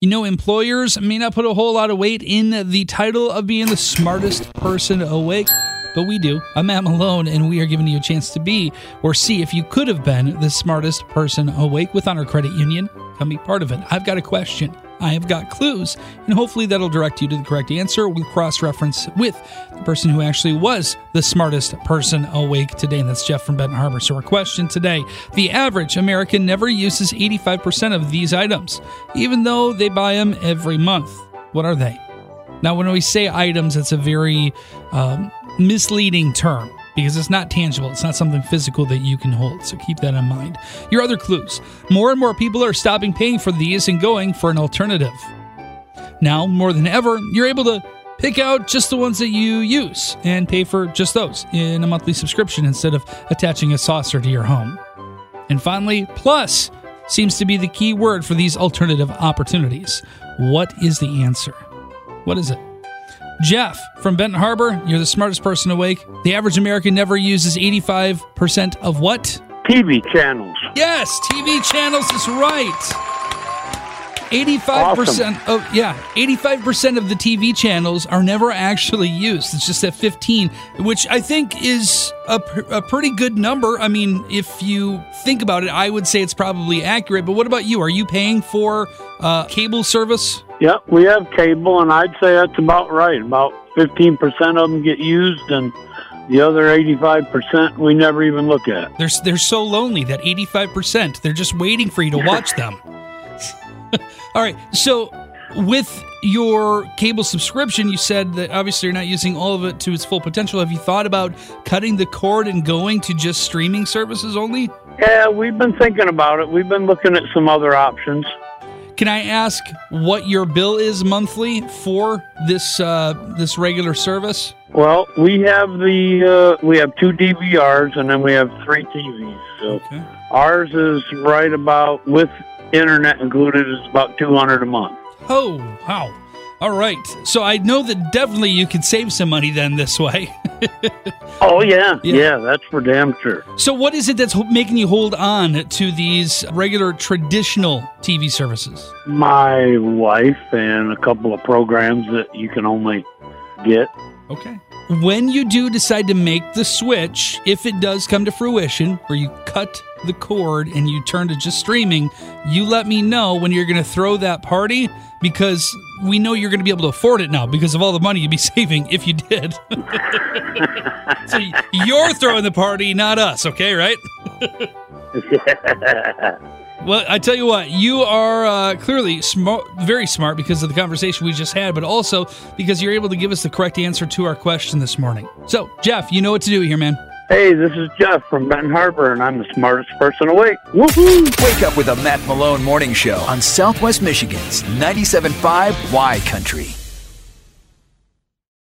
You know, employers may not put a whole lot of weight in the title of being the smartest person awake, but we do. I'm Matt Malone, and we are giving you a chance to be or see if you could have been the smartest person awake with Honor Credit Union. Come be part of it. I've got a question. I have got clues, and hopefully that'll direct you to the correct answer. We'll cross reference with the person who actually was the smartest person awake today, and that's Jeff from Benton Harbor. So, our question today the average American never uses 85% of these items, even though they buy them every month. What are they? Now, when we say items, it's a very um, misleading term because it's not tangible. It's not something physical that you can hold. So keep that in mind. Your other clues more and more people are stopping paying for these and going for an alternative. Now, more than ever, you're able to pick out just the ones that you use and pay for just those in a monthly subscription instead of attaching a saucer to your home. And finally, plus seems to be the key word for these alternative opportunities. What is the answer? What is it? Jeff from Benton Harbor, you're the smartest person awake. The average American never uses 85% of what? TV channels. Yes, TV channels is right. 85% Awesome. of yeah, 85% of the TV channels are never actually used. It's just at 15, which I think is a, a pretty good number. I mean, if you think about it, I would say it's probably accurate. But what about you? Are you paying for uh, cable service? Yep, we have cable, and I'd say that's about right. About 15% of them get used, and the other 85% we never even look at. They're they're so lonely that 85% they're just waiting for you to watch them. All right. So with your cable subscription, you said that obviously you're not using all of it to its full potential. Have you thought about cutting the cord and going to just streaming services only? Yeah, we've been thinking about it. We've been looking at some other options. Can I ask what your bill is monthly for this uh, this regular service? Well, we have the uh, we have two DVRs, and then we have three TVs. So Okay. ours is right about with internet included is about 200 a month. Oh, wow. All right. So I know that definitely you could save some money then this way. Oh yeah, Yeah. yeah, that's for damn sure. So, what is it that's making you hold on to these regular traditional TV services? My wife and a couple of programs that you can only get. Okay. When you do decide to make the switch, if it does come to fruition, where you cut the cord and you turn to just streaming, you let me know when you're going to throw that party because we know you're going to be able to afford it now because of all the money you'd be saving if you did. so you're throwing the party, not us, okay, right? Well, I tell you what, you are uh, clearly smart, very smart because of the conversation we just had, but also because you're able to give us the correct answer to our question this morning. So, Jeff, you know what to do here, man. Hey, this is Jeff from Benton Harbor, and I'm the smartest person awake. Woohoo! Wake up with a Matt Malone morning show on Southwest Michigan's 97.5 Y Country.